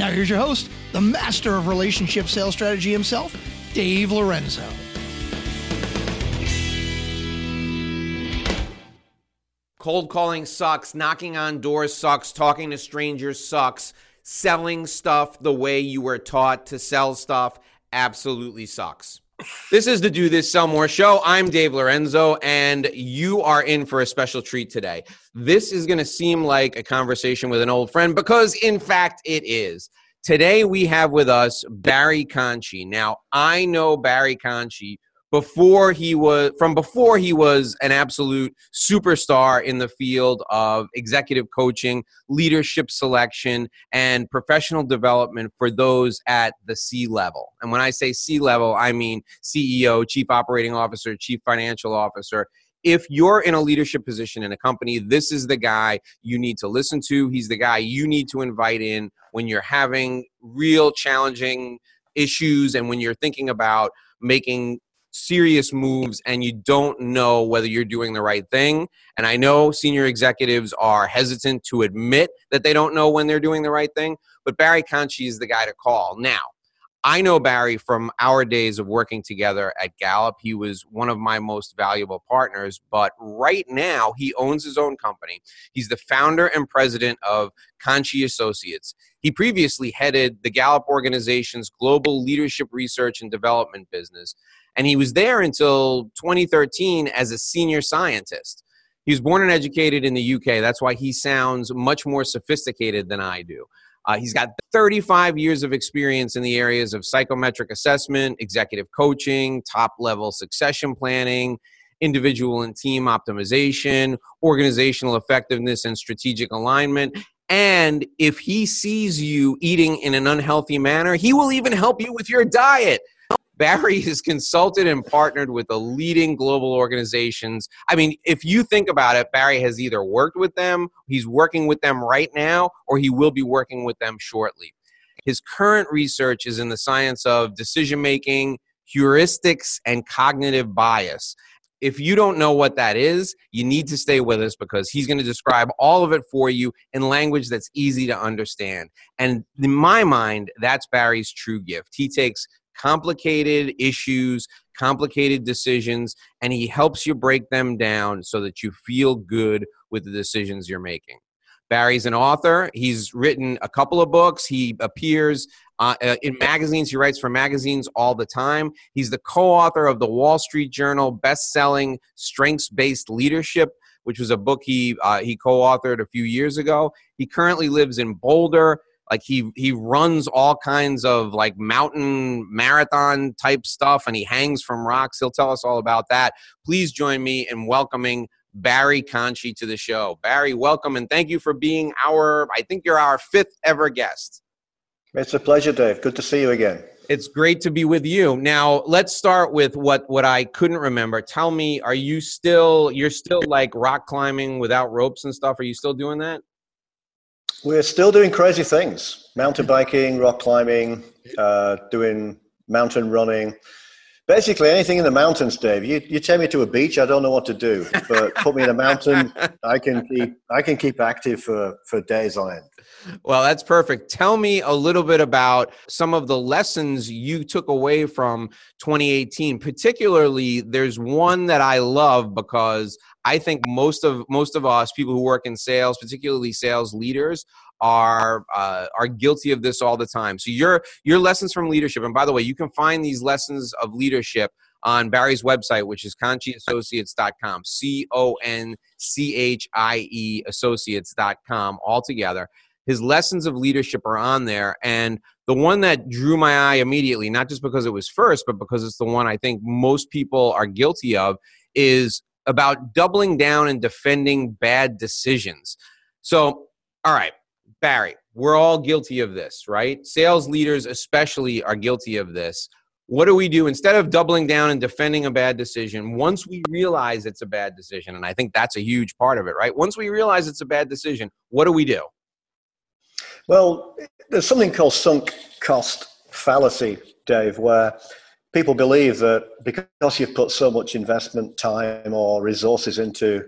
Now here's your host, the master of relationship sales strategy himself, Dave Lorenzo. Cold calling sucks, knocking on doors sucks, talking to strangers sucks selling stuff the way you were taught to sell stuff absolutely sucks. This is the Do This Sell More show. I'm Dave Lorenzo, and you are in for a special treat today. This is going to seem like a conversation with an old friend because, in fact, it is. Today, we have with us Barry Conchie. Now, I know Barry Conchie before he was from before he was an absolute superstar in the field of executive coaching, leadership selection, and professional development for those at the C level. And when I say C level, I mean CEO, chief operating officer, chief financial officer. If you're in a leadership position in a company, this is the guy you need to listen to. He's the guy you need to invite in when you're having real challenging issues and when you're thinking about making serious moves and you don't know whether you're doing the right thing. And I know senior executives are hesitant to admit that they don't know when they're doing the right thing, but Barry Conchie is the guy to call. Now, I know Barry from our days of working together at Gallup. He was one of my most valuable partners, but right now he owns his own company. He's the founder and president of Conchie Associates. He previously headed the Gallup organization's global leadership research and development business and he was there until 2013 as a senior scientist. He was born and educated in the UK. That's why he sounds much more sophisticated than I do. Uh, he's got 35 years of experience in the areas of psychometric assessment, executive coaching, top level succession planning, individual and team optimization, organizational effectiveness, and strategic alignment. And if he sees you eating in an unhealthy manner, he will even help you with your diet. Barry has consulted and partnered with the leading global organizations. I mean, if you think about it, Barry has either worked with them, he's working with them right now, or he will be working with them shortly. His current research is in the science of decision making, heuristics, and cognitive bias. If you don't know what that is, you need to stay with us because he's going to describe all of it for you in language that's easy to understand. And in my mind, that's Barry's true gift. He takes complicated issues, complicated decisions, and he helps you break them down so that you feel good with the decisions you're making. Barry's an author. He's written a couple of books. He appears uh, uh in magazines. He writes for magazines all the time. He's the co author of the Wall Street Journal best selling Strengths Based Leadership, which was a book he, uh, he co authored a few years ago. He currently lives in Boulder like he he runs all kinds of like mountain marathon type stuff and he hangs from rocks. He'll tell us all about that. Please join me in welcoming barry conchie to the show. Barry welcome and thank you for being our i think you're our fifth ever guest. It's a pleasure dave. Good to see you again. It's great to be with you. Now let's start with what what i couldn't remember. Tell me are you still you're still like rock climbing without ropes and stuff? Are you still doing that we're still doing crazy things mountain biking, rock climbing, uh, doing mountain running. Basically, anything in the mountains, Dave. You, you take me to a beach, I don't know what to do. But put me in a mountain, I can keep I can keep active for, for days on end. Well, that's perfect. Tell me a little bit about some of the lessons you took away from 2018. Particularly, there's one that I love because I think most of most of us people who work in sales, particularly sales leaders, are uh, are guilty of this all the time. So your your lessons from leadership, and by the way, you can find these lessons of leadership on Barry's website, which is conchieassociates.com, C O N C H I E associates.com, all together. His lessons of leadership are on there. And the one that drew my eye immediately, not just because it was first, but because it's the one I think most people are guilty of, is about doubling down and defending bad decisions. So, all right, Barry, we're all guilty of this, right? Sales leaders, especially, are guilty of this. What do we do instead of doubling down and defending a bad decision? Once we realize it's a bad decision, and I think that's a huge part of it, right? Once we realize it's a bad decision, what do we do? Well, there's something called sunk cost fallacy, Dave, where people believe that because you've put so much investment, time, or resources into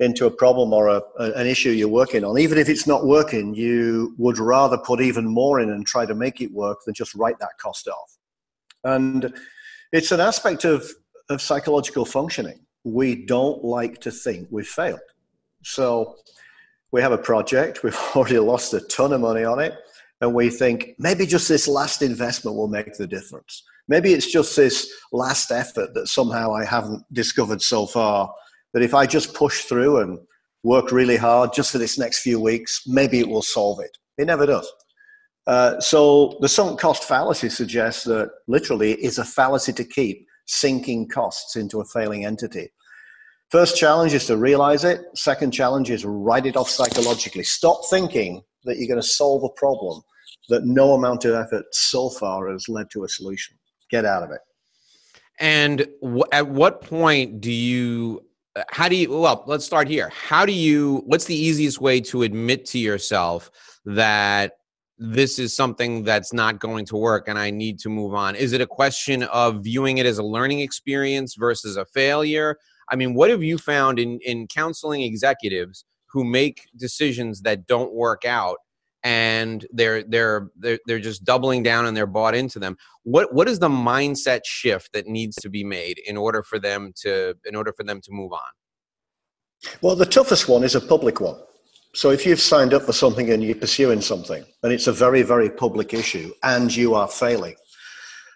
into a problem or a, an issue you're working on, even if it's not working, you would rather put even more in and try to make it work than just write that cost off. And it's an aspect of, of psychological functioning. We don't like to think we've failed. So we have a project, we've already lost a ton of money on it, and we think maybe just this last investment will make the difference. Maybe it's just this last effort that somehow I haven't discovered so far that if I just push through and work really hard just for this next few weeks, maybe it will solve it. It never does. Uh, so the sunk cost fallacy suggests that literally it's a fallacy to keep sinking costs into a failing entity. First challenge is to realize it. Second challenge is write it off psychologically. Stop thinking that you're going to solve a problem that no amount of effort so far has led to a solution. Get out of it. And w- at what point do you how do you well let's start here how do you what's the easiest way to admit to yourself that this is something that's not going to work and i need to move on is it a question of viewing it as a learning experience versus a failure i mean what have you found in in counseling executives who make decisions that don't work out and they're they're they're they're just doubling down and they're bought into them? What what is the mindset shift that needs to be made in order for them to in order for them to move on? Well the toughest one is a public one. So if you've signed up for something and you're pursuing something and it's a very very public issue and you are failing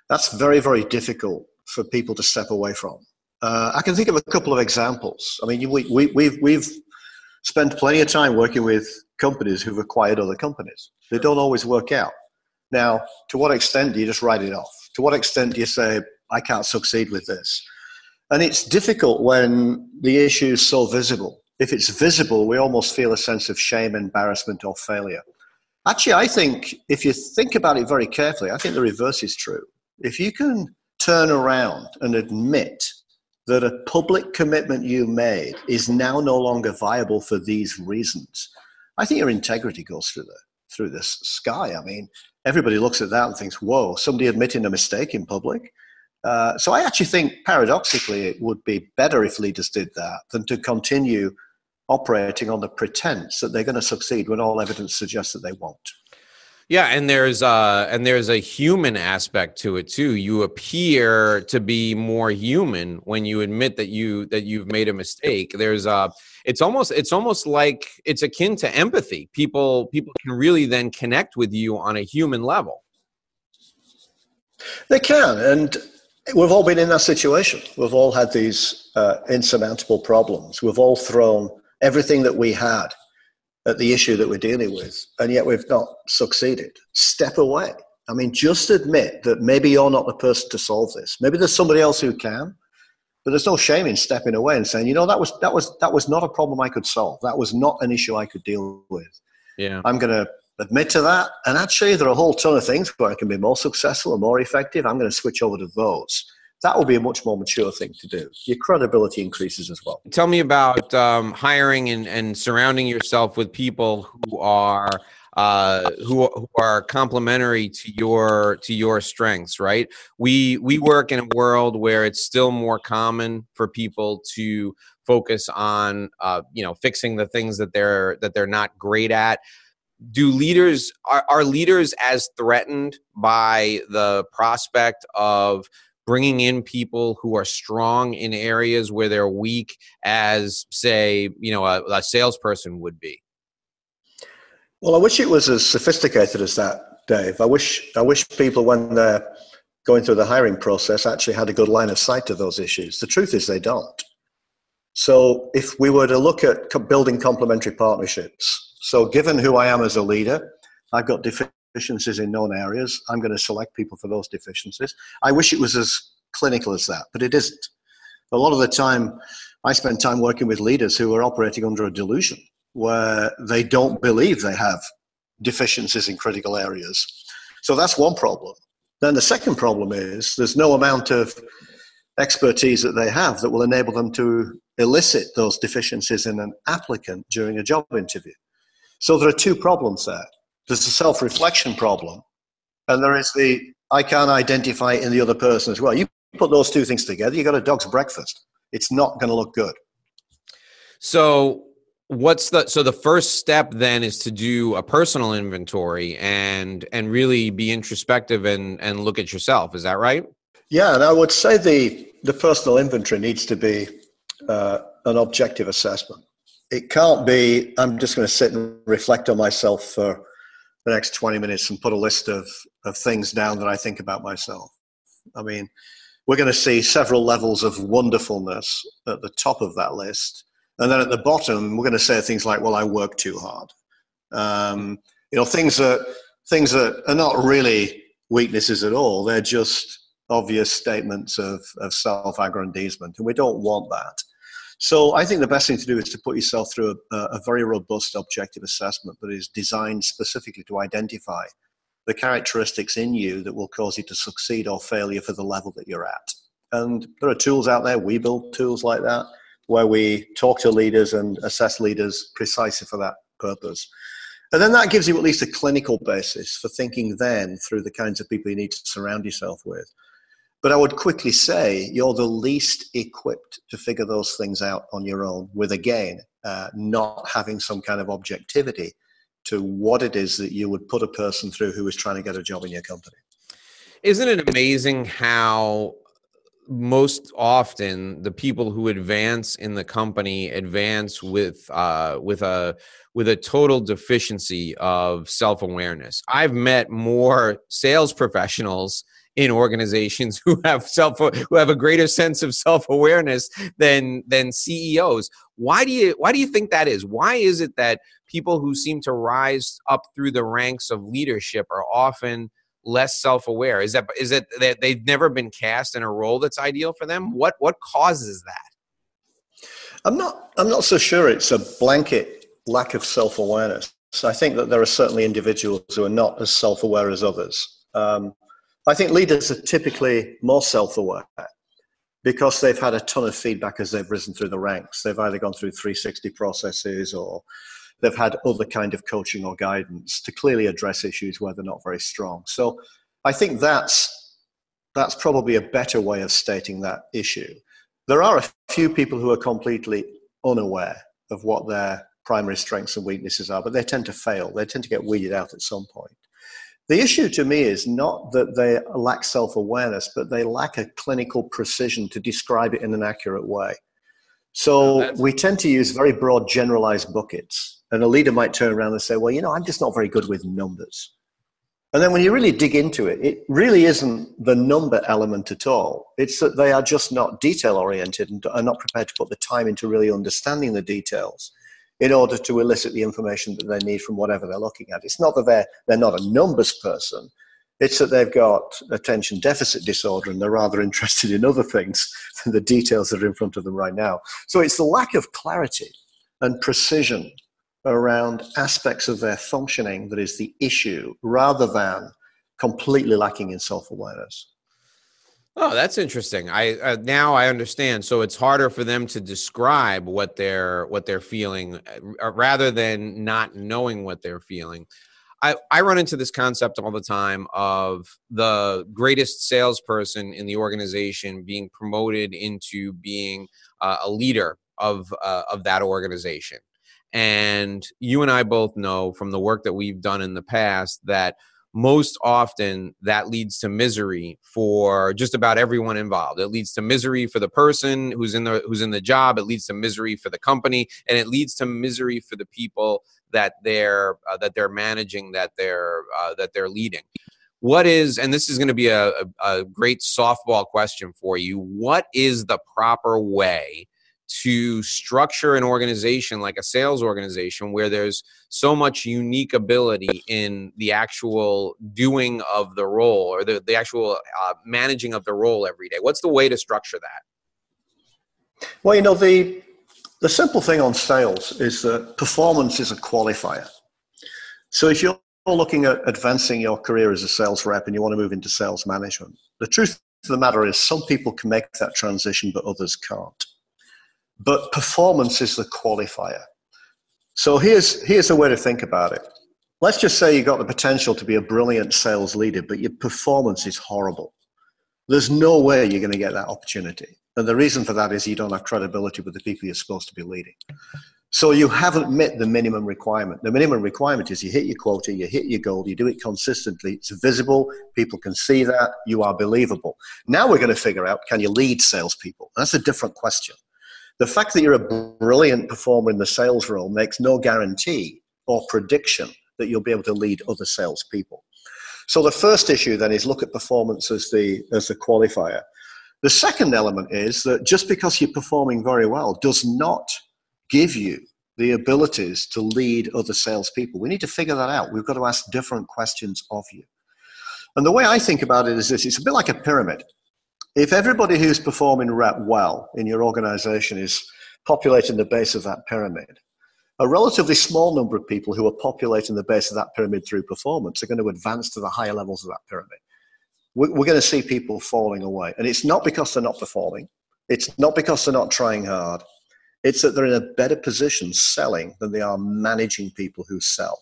that's very very difficult for people to step away from uh, i can think of a couple of examples i mean we, we, we've we've spent plenty of time working with companies who've acquired other companies. They don't always work out. Now, to what extent do you just write it off? To what extent do you say, I can't succeed with this? And it's difficult when the issue is so visible. If it's visible, we almost feel a sense of shame, embarrassment, or failure. Actually, I think if you think about it very carefully, I think the reverse is true. If you can turn around and admit that a public commitment you made is now no longer viable for these reasons, I think your integrity goes through the through the sky. I mean, everybody looks at that and thinks, "Whoa, somebody admitting a mistake in public." Uh, so I actually think, paradoxically, it would be better if leaders did that than to continue operating on the pretense that they're going to succeed when all evidence suggests that they won't. Yeah, and there's uh and there's a human aspect to it too. You appear to be more human when you admit that you that you've made a mistake. There's uh it's almost it's almost like it's akin to empathy. People people can really then connect with you on a human level. They can, and we've all been in that situation. We've all had these uh, insurmountable problems. We've all thrown everything that we had at the issue that we're dealing with, and yet we've not succeeded. Step away. I mean, just admit that maybe you're not the person to solve this. Maybe there's somebody else who can, but there's no shame in stepping away and saying, you know, that was that was that was not a problem I could solve. That was not an issue I could deal with. Yeah, I'm going to admit to that. And actually, there are a whole ton of things where I can be more successful and more effective. I'm going to switch over to those that will be a much more mature thing to do. Your credibility increases as well. Tell me about um, hiring and, and surrounding yourself with people who are uh, who, who are complementary to your to your strengths. Right? We we work in a world where it's still more common for people to focus on uh, you know fixing the things that they're that they're not great at do leaders are, are leaders as threatened by the prospect of bringing in people who are strong in areas where they're weak as say you know a, a salesperson would be. Well i wish it was as sophisticated as that dave. I wish i wish people when they're going through the hiring process actually had a good line of sight to those issues. The truth is they don't. So if we were to look at building complementary partnerships so given who i am as a leader i've got different deficiencies in known areas. I'm going to select people for those deficiencies. I wish it was as clinical as that, but it isn't. A lot of the time, I spend time working with leaders who are operating under a delusion where they don't believe they have deficiencies in critical areas. So that's one problem. Then the second problem is there's no amount of expertise that they have that will enable them to elicit those deficiencies in an applicant during a job interview. So there are two problems there. There's a self reflection problem, and there is the I can't identify in the other person as well. You put those two things together, you got a dog's breakfast. It's not going to look good. So, what's the so the first step then is to do a personal inventory and and really be introspective and and look at yourself. Is that right? Yeah, and I would say the the personal inventory needs to be uh, an objective assessment. It can't be I'm just going to sit and reflect on myself for the next 20 minutes and put a list of, of things down that I think about myself. I mean, we're going to see several levels of wonderfulness at the top of that list. And then at the bottom, we're going to say things like, well, I work too hard. Um, you know, things that, things that are not really weaknesses at all. They're just obvious statements of, of self aggrandizement. And we don't want that. So I think the best thing to do is to put yourself through a, a very robust objective assessment that is designed specifically to identify the characteristics in you that will cause you to succeed or failure for the level that you're at. And there are tools out there, we build tools like that, where we talk to leaders and assess leaders precisely for that purpose. And then that gives you at least a clinical basis for thinking then through the kinds of people you need to surround yourself with. But I would quickly say you're the least equipped to figure those things out on your own, with again, uh, not having some kind of objectivity to what it is that you would put a person through who is trying to get a job in your company. Isn't it amazing how most often the people who advance in the company advance with uh, with a with a total deficiency of self awareness? I've met more sales professionals in organizations who have self who have a greater sense of self-awareness than than CEOs. Why do you why do you think that is? Why is it that people who seem to rise up through the ranks of leadership are often less self-aware? Is that is it that they've never been cast in a role that's ideal for them? What what causes that? I'm not I'm not so sure it's a blanket lack of self-awareness. I think that there are certainly individuals who are not as self-aware as others. Um, I think leaders are typically more self aware because they've had a ton of feedback as they've risen through the ranks. They've either gone through 360 processes or they've had other kind of coaching or guidance to clearly address issues where they're not very strong. So I think that's that's probably a better way of stating that issue. There are a few people who are completely unaware of what their primary strengths and weaknesses are, but they tend to fail. They tend to get weeded out at some point. The issue to me is not that they lack self awareness, but they lack a clinical precision to describe it in an accurate way. So oh, we tend to use very broad, generalized buckets. And a leader might turn around and say, Well, you know, I'm just not very good with numbers. And then when you really dig into it, it really isn't the number element at all. It's that they are just not detail oriented and are not prepared to put the time into really understanding the details in order to elicit the information that they need from whatever they're looking at. It's not that they're, they're not a numbers person, it's that they've got attention deficit disorder and they're rather interested in other things than the details that are in front of them right now. So it's the lack of clarity and precision around aspects of their functioning that is the issue rather than completely lacking in self awareness. Oh, that's interesting. I uh, now I understand. So it's harder for them to describe what they're what they're feeling, uh, rather than not knowing what they're feeling. I, I run into this concept all the time of the greatest salesperson in the organization being promoted into being uh, a leader of uh, of that organization. And you and I both know from the work that we've done in the past that most often that leads to misery for just about everyone involved. It leads to misery for the person who's in the who's in the job. It leads to misery for the company and it leads to misery for the people that they're uh, that they're managing that they're uh, that they're leading. What is and this is going to be a, a, a great softball question for you. What is the proper way to structure an organization like a sales organization where there's so much unique ability in the actual doing of the role or the, the actual uh, managing of the role every day? What's the way to structure that? Well you know the the simple thing on sales is that performance is a qualifier. So if you're looking at advancing your career as a sales rep and you want to move into sales management, the truth of the matter is some people can make that transition, but others can't. But performance is the qualifier. So here's, here's a way to think about it. Let's just say you got the potential to be a brilliant sales leader, but your performance is horrible. There's no way you're going to get that opportunity. And the reason for that is you don't have credibility with the people you're supposed to be leading. So you haven't met the minimum requirement. The minimum requirement is you hit your quota, you hit your goal, you do it consistently, it's visible, people can see that, you are believable. Now we're going to figure out can you lead salespeople? That's a different question. The fact that you're a brilliant performer in the sales role makes no guarantee or prediction that you'll be able to lead other salespeople. So the first issue then is look at performance as the as the qualifier. The second element is that just because you're performing very well does not give you the abilities to lead other salespeople. We need to figure that out. We've got to ask different questions of you. And the way I think about it is this it's a bit like a pyramid. If everybody who's performing rep well in your organization is populating the base of that pyramid, a relatively small number of people who are populating the base of that pyramid through performance are going to advance to the higher levels of that pyramid. We're going to see people falling away. And it's not because they're not performing, it's not because they're not trying hard. It's that they're in a better position selling than they are managing people who sell.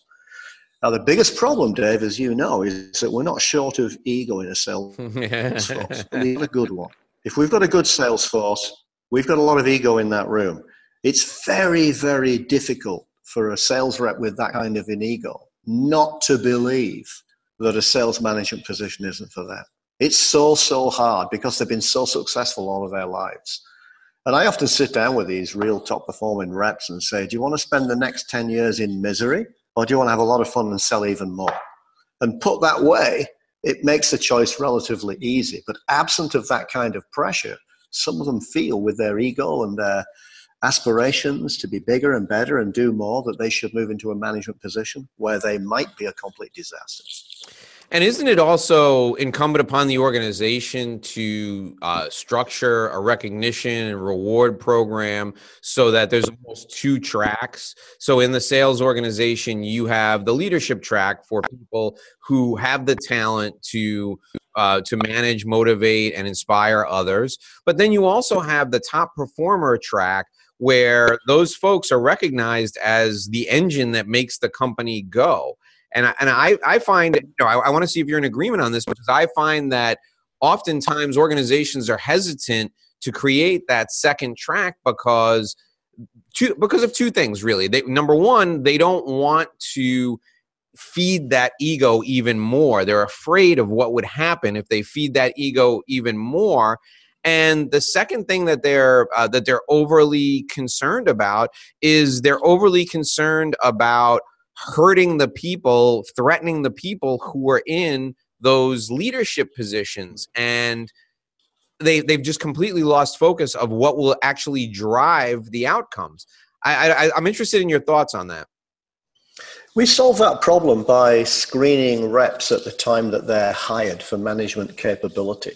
Now, the biggest problem, Dave, as you know, is that we're not short of ego in a sales force. We've a good one. If we've got a good sales force, we've got a lot of ego in that room. It's very, very difficult for a sales rep with that kind of an ego not to believe that a sales management position isn't for them. It's so, so hard because they've been so successful all of their lives. And I often sit down with these real top performing reps and say, Do you want to spend the next 10 years in misery or do you want to have a lot of fun and sell even more? And put that way, it makes the choice relatively easy. But absent of that kind of pressure, some of them feel with their ego and their aspirations to be bigger and better and do more that they should move into a management position where they might be a complete disaster. And isn't it also incumbent upon the organization to uh, structure a recognition and reward program so that there's almost two tracks? So, in the sales organization, you have the leadership track for people who have the talent to uh, to manage, motivate, and inspire others. But then you also have the top performer track where those folks are recognized as the engine that makes the company go. And I, and I, I find, you know, I, I want to see if you're in agreement on this because I find that oftentimes organizations are hesitant to create that second track because two, because of two things really. They, number one, they don't want to feed that ego even more. They're afraid of what would happen if they feed that ego even more. And the second thing that they're uh, that they're overly concerned about is they're overly concerned about hurting the people, threatening the people who are in those leadership positions, and they they've just completely lost focus of what will actually drive the outcomes. I, I I'm interested in your thoughts on that. We solve that problem by screening reps at the time that they're hired for management capability.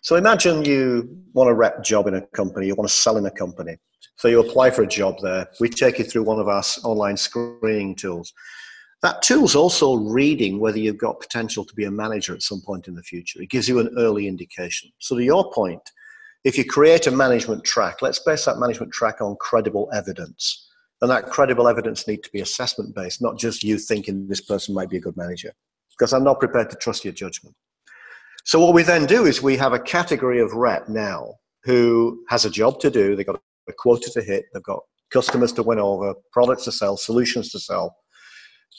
So imagine you want a rep job in a company, you want to sell in a company. So you apply for a job there. We take you through one of our online screening tools. That tool's also reading whether you've got potential to be a manager at some point in the future. It gives you an early indication. So to your point, if you create a management track, let's base that management track on credible evidence. And that credible evidence needs to be assessment based, not just you thinking this person might be a good manager. Because I'm not prepared to trust your judgment. So what we then do is we have a category of rep now who has a job to do. They've got a quota to hit. They've got customers to win over, products to sell, solutions to sell.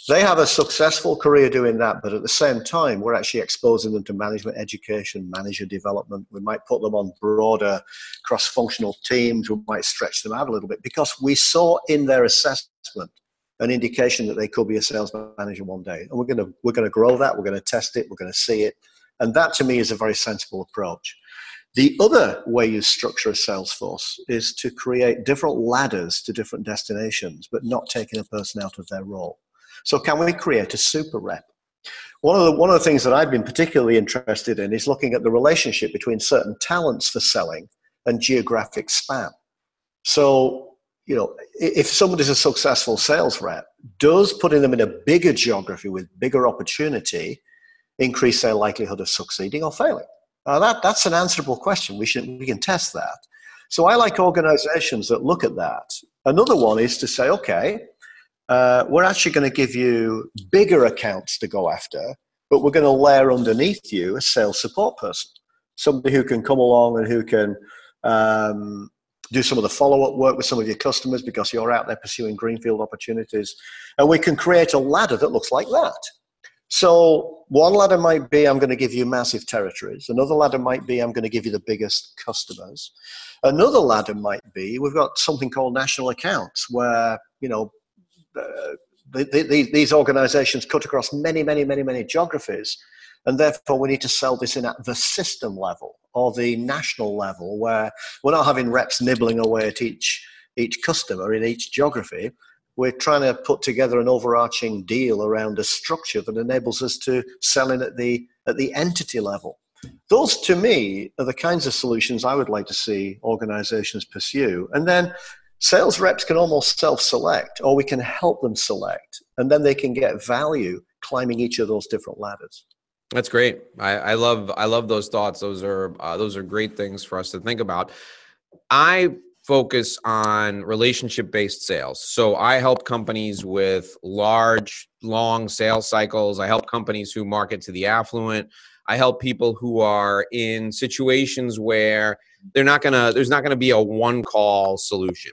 They have a successful career doing that, but at the same time, we're actually exposing them to management education, manager development. We might put them on broader cross functional teams. We might stretch them out a little bit because we saw in their assessment an indication that they could be a sales manager one day. And we're going to, we're going to grow that. We're going to test it. We're going to see it. And that to me is a very sensible approach. The other way you structure a sales force is to create different ladders to different destinations, but not taking a person out of their role. So, can we create a super rep? One of, the, one of the things that I've been particularly interested in is looking at the relationship between certain talents for selling and geographic span. So, you know, if somebody's a successful sales rep, does putting them in a bigger geography with bigger opportunity increase their likelihood of succeeding or failing? Uh, that, that's an answerable question. We, should, we can test that. So I like organizations that look at that. Another one is to say, okay, uh, we're actually going to give you bigger accounts to go after, but we're going to layer underneath you a sales support person, somebody who can come along and who can um, do some of the follow-up work with some of your customers because you're out there pursuing greenfield opportunities and we can create a ladder that looks like that so one ladder might be i'm going to give you massive territories another ladder might be i'm going to give you the biggest customers another ladder might be we've got something called national accounts where you know uh, the, the, these organizations cut across many many many many geographies and therefore, we need to sell this in at the system level or the national level, where we're not having reps nibbling away at each, each customer in each geography. We're trying to put together an overarching deal around a structure that enables us to sell in at the, at the entity level. Those, to me, are the kinds of solutions I would like to see organizations pursue. And then sales reps can almost self select, or we can help them select, and then they can get value climbing each of those different ladders. That's great. I, I love I love those thoughts. Those are uh, those are great things for us to think about. I focus on relationship based sales. So I help companies with large, long sales cycles. I help companies who market to the affluent. I help people who are in situations where they're not gonna there's not gonna be a one call solution.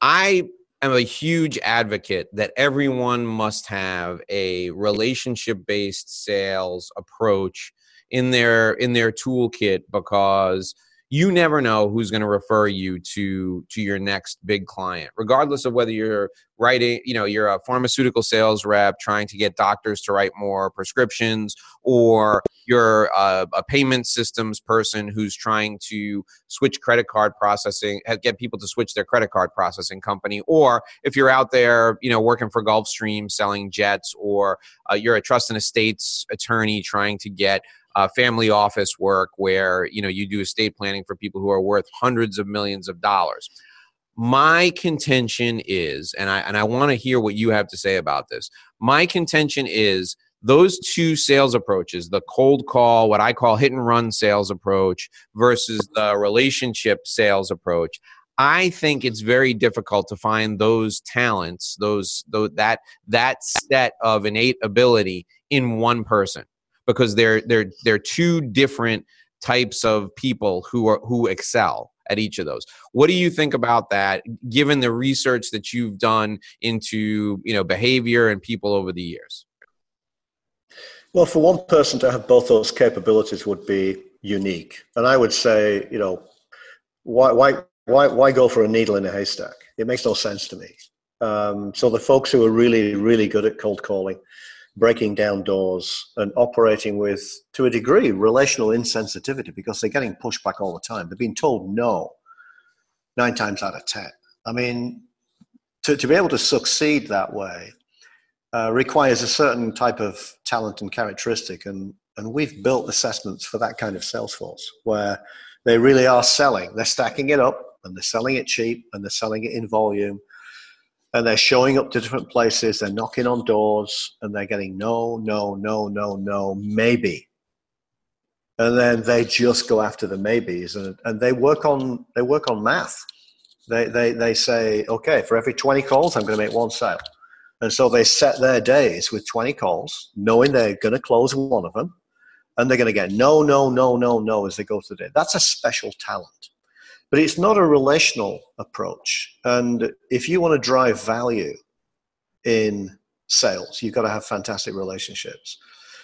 I am a huge advocate that everyone must have a relationship based sales approach in their in their toolkit because you never know who's going to refer you to to your next big client regardless of whether you're writing you know you're a pharmaceutical sales rep trying to get doctors to write more prescriptions or you're a, a payment systems person who's trying to switch credit card processing get people to switch their credit card processing company or if you're out there you know working for gulfstream selling jets or uh, you're a trust and estates attorney trying to get uh, family office work where you know you do estate planning for people who are worth hundreds of millions of dollars my contention is and i and i want to hear what you have to say about this. My contention is those two sales approaches the cold call what i call hit and run sales approach versus the relationship sales approach I think it's very difficult to find those talents, those, those that that set of innate ability in one person because they're they're they're two different types of people who are who excel at each of those. What do you think about that given the research that you've done into, you know, behavior and people over the years? Well, for one person to have both those capabilities would be unique. And I would say, you know, why why why why go for a needle in a haystack? It makes no sense to me. Um, so the folks who are really really good at cold calling breaking down doors and operating with, to a degree, relational insensitivity because they're getting pushed back all the time. They're being told no nine times out of ten. I mean, to, to be able to succeed that way uh, requires a certain type of talent and characteristic. And, and we've built assessments for that kind of sales force where they really are selling. They're stacking it up and they're selling it cheap and they're selling it in volume and they're showing up to different places they're knocking on doors and they're getting no no no no no maybe. And then they just go after the maybes and, and they work on they work on math. They, they, they say okay for every 20 calls i'm going to make one sale. And so they set their days with 20 calls knowing they're going to close one of them and they're going to get no no no no no as they go through the day. That's a special talent but it's not a relational approach. And if you want to drive value in sales, you've got to have fantastic relationships.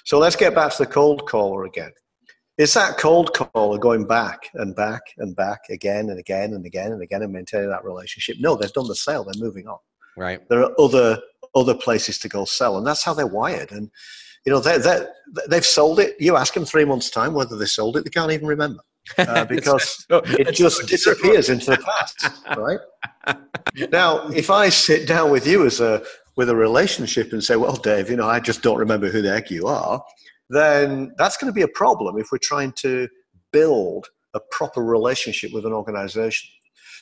So let's get back to the cold caller again. It's that cold caller going back and back and back again and again and again and again and maintaining that relationship. No, they've done the sale, they're moving on. Right. There are other other places to go sell, and that's how they're wired. And you know, they they they've sold it. You ask them three months' time whether they sold it, they can't even remember uh, because so, it just so disappears into the past, right? now, if I sit down with you as a with a relationship and say, "Well, Dave, you know, I just don't remember who the heck you are," then that's going to be a problem if we're trying to build a proper relationship with an organization.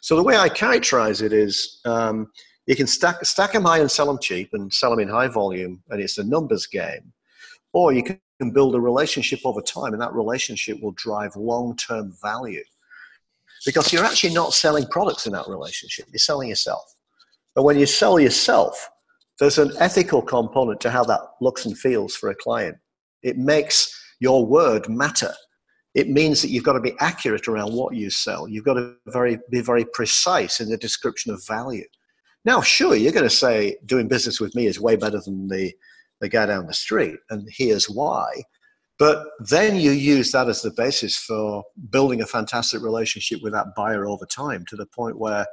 So the way I characterize it is um, you can stack, stack them high and sell them cheap and sell them in high volume, and it's a numbers game. Or you can build a relationship over time, and that relationship will drive long term value. Because you're actually not selling products in that relationship, you're selling yourself. But when you sell yourself, there's an ethical component to how that looks and feels for a client. It makes your word matter. It means that you've got to be accurate around what you sell. You've got to very, be very precise in the description of value. Now, sure, you're going to say doing business with me is way better than the, the guy down the street, and here's why. But then you use that as the basis for building a fantastic relationship with that buyer over time to the point where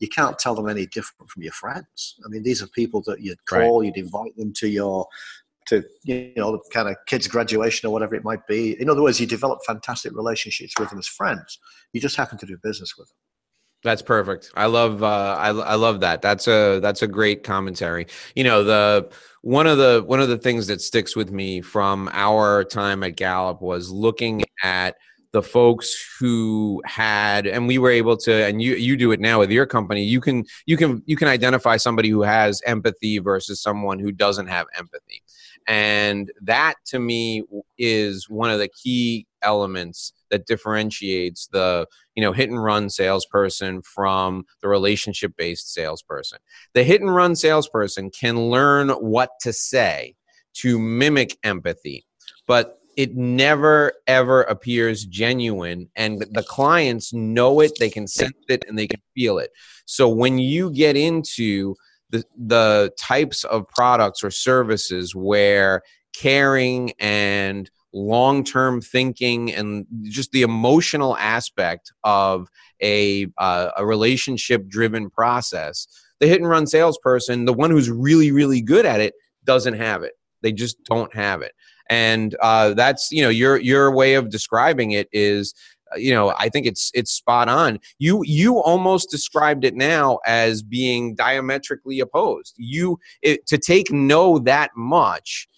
you can't tell them any different from your friends. I mean, these are people that you'd call, right. you'd invite them to your to you know the kind of kids graduation or whatever it might be in other words you develop fantastic relationships with them as friends you just happen to do business with them that's perfect. I love uh, I, I love that. That's a that's a great commentary. You know the one of the one of the things that sticks with me from our time at Gallup was looking at the folks who had and we were able to and you you do it now with your company you can you can you can identify somebody who has empathy versus someone who doesn't have empathy and that to me is one of the key elements that differentiates the you know hit and run salesperson from the relationship based salesperson. The hit and run salesperson can learn what to say to mimic empathy but it never ever appears genuine and the clients know it they can sense it and they can feel it. So when you get into the the types of products or services where caring and long term thinking and just the emotional aspect of a uh, a relationship driven process. The hit and run salesperson the one who's really really good at it doesn't have it. They just don't have it. And uh, that's you know your your way of describing it is uh, you know i think it's it's spot on. You you almost described it now as being diametrically opposed. You it, to take no that much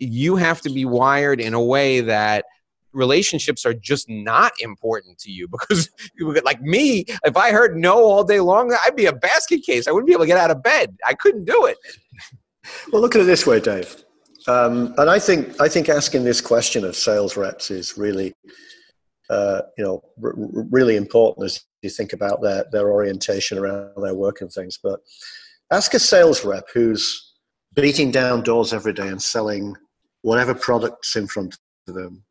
you have to be wired in a way that relationships are just not important to you because like me if i heard no all day long i'd be a basket case. I wouldn't be able to get out of bed. I couldn't do it. Well look at it this way dave. Um, and i think i think asking this question of sales reps is really uh, you know r- really important as you think about their their orientation around their work and things. But ask a sales rep who's beating down doors every day and selling whatever product's in front of them.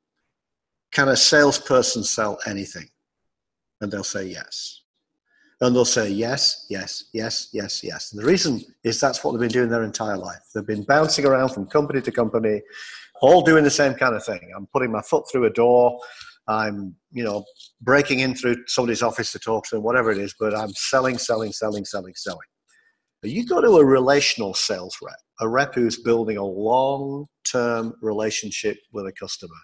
Can a salesperson sell anything? And they'll say yes. And they'll say yes, yes, yes, yes, yes. And the reason is that's what they've been doing their entire life. They've been bouncing around from company to company, all doing the same kind of thing. I'm putting my foot through a door. I'm, you know, breaking in through somebody's office to talk to them, whatever it is, but I'm selling, selling, selling, selling, selling. You go to a relational sales rep, a rep who's building a long term relationship with a customer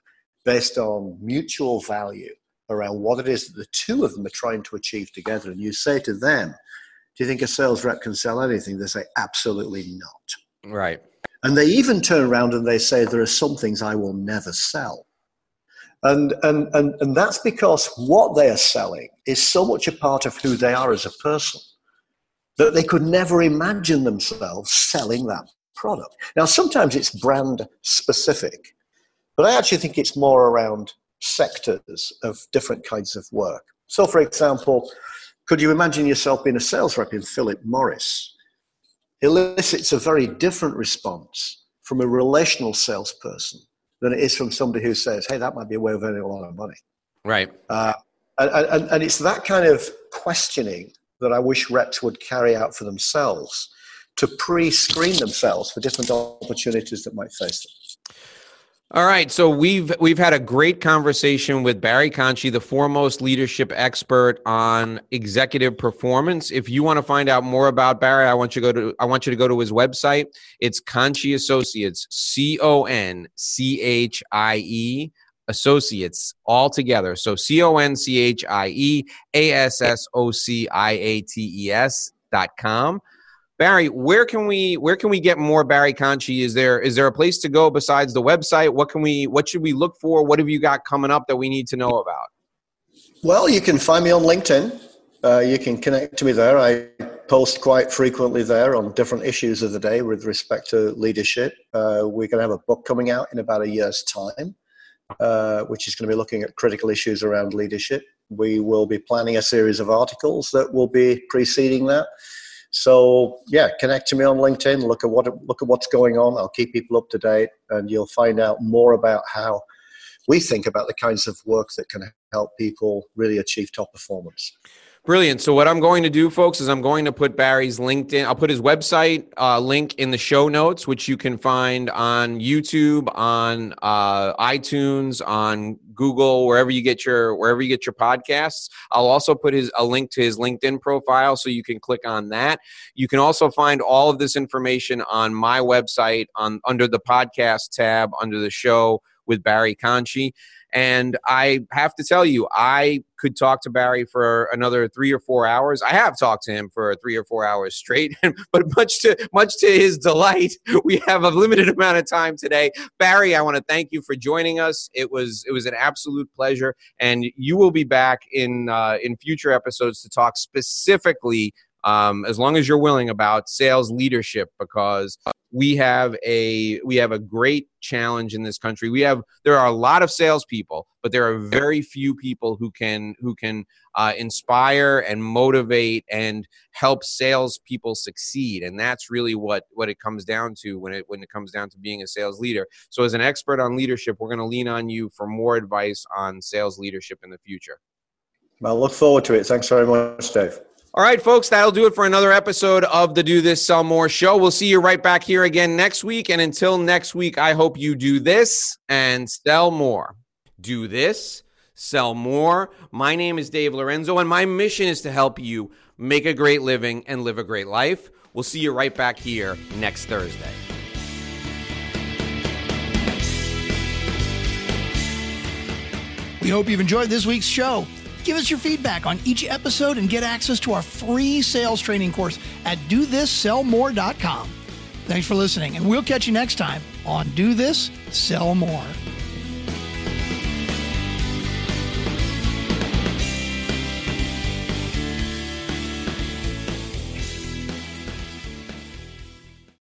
based on mutual value around what it is that the two of them are trying to achieve together. And you say to them, Do you think a sales rep can sell anything? They say, Absolutely not. Right. And they even turn around and they say, There are some things I will never sell. And, and, and, and that's because what they are selling is so much a part of who they are as a person that they could never imagine themselves selling that product. Now, sometimes it's brand specific, but I actually think it's more around sectors of different kinds of work. So, for example, could you imagine yourself being a sales rep in Philip Morris? Elicits a very different response from a relational salesperson than it is from somebody who says, hey, that might be a way of earning a lot of money. Right. Uh, and, and, and it's that kind of questioning that I wish reps would carry out for themselves to pre-screen themselves for different opportunities that might face them. All right, so we've we've had a great conversation with Barry Conchie, the foremost leadership expert on executive performance. If you want to find out more about Barry, I want you to go to I want you to go to his website. It's Conchie Associates, C O N C H I E Associates all together. So C O N C H I E A S S O C I A T E S dot com. Barry, where can we where can we get more Barry Conchie? Is there is there a place to go besides the website? What can we what should we look for? What have you got coming up that we need to know about? Well, you can find me on LinkedIn. Uh, you can connect to me there. I post quite frequently there on different issues of the day with respect to leadership. Uh, we're going to have a book coming out in about a year's time, uh, which is going to be looking at critical issues around leadership. We will be planning a series of articles that will be preceding that. So yeah, connect to me on LinkedIn. Look at what look at what's going on. I'll keep people up to date, and you'll find out more about how we think about the kinds of work that can help people really achieve top performance. Brilliant. So what I'm going to do, folks, is I'm going to put Barry's LinkedIn. I'll put his website uh, link in the show notes, which you can find on YouTube, on uh, iTunes, on Google, wherever you get your wherever you get your podcasts. I'll also put his a link to his LinkedIn profile, so you can click on that. You can also find all of this information on my website on under the podcast tab under the show with Barry Conchie. And I have to tell you, I could talk to Barry for another three or four hours. I have talked to him for three or four hours straight, but much to much to his delight, we have a limited amount of time today. Barry, I want to thank you for joining us. It was it was an absolute pleasure, and you will be back in uh, in future episodes to talk specifically um, as long as you're willing about sales leadership because we have a we have a great challenge in this country. We have there are a lot of salespeople, but there are very few people who can who can uh, inspire and motivate and help salespeople succeed, and that's really what what it comes down to when it when it comes down to being a sales leader. So, as an expert on leadership, we're going to lean on you for more advice on sales leadership in the future. I look forward to it. Thanks very much, Dave. All right, folks, that'll do it for another episode of the Do This Sell More show. We'll see you right back here again next week. And until next week, I hope you do this and sell more. Do this, sell more. My name is Dave Lorenzo, and my mission is to help you make a great living and live a great life. We'll see you right back here next Thursday. We hope you've enjoyed this week's show. Give us your feedback on each episode and get access to our free sales training course at dothisSellMore.com. Thanks for listening, and we'll catch you next time on Do This, Sell More.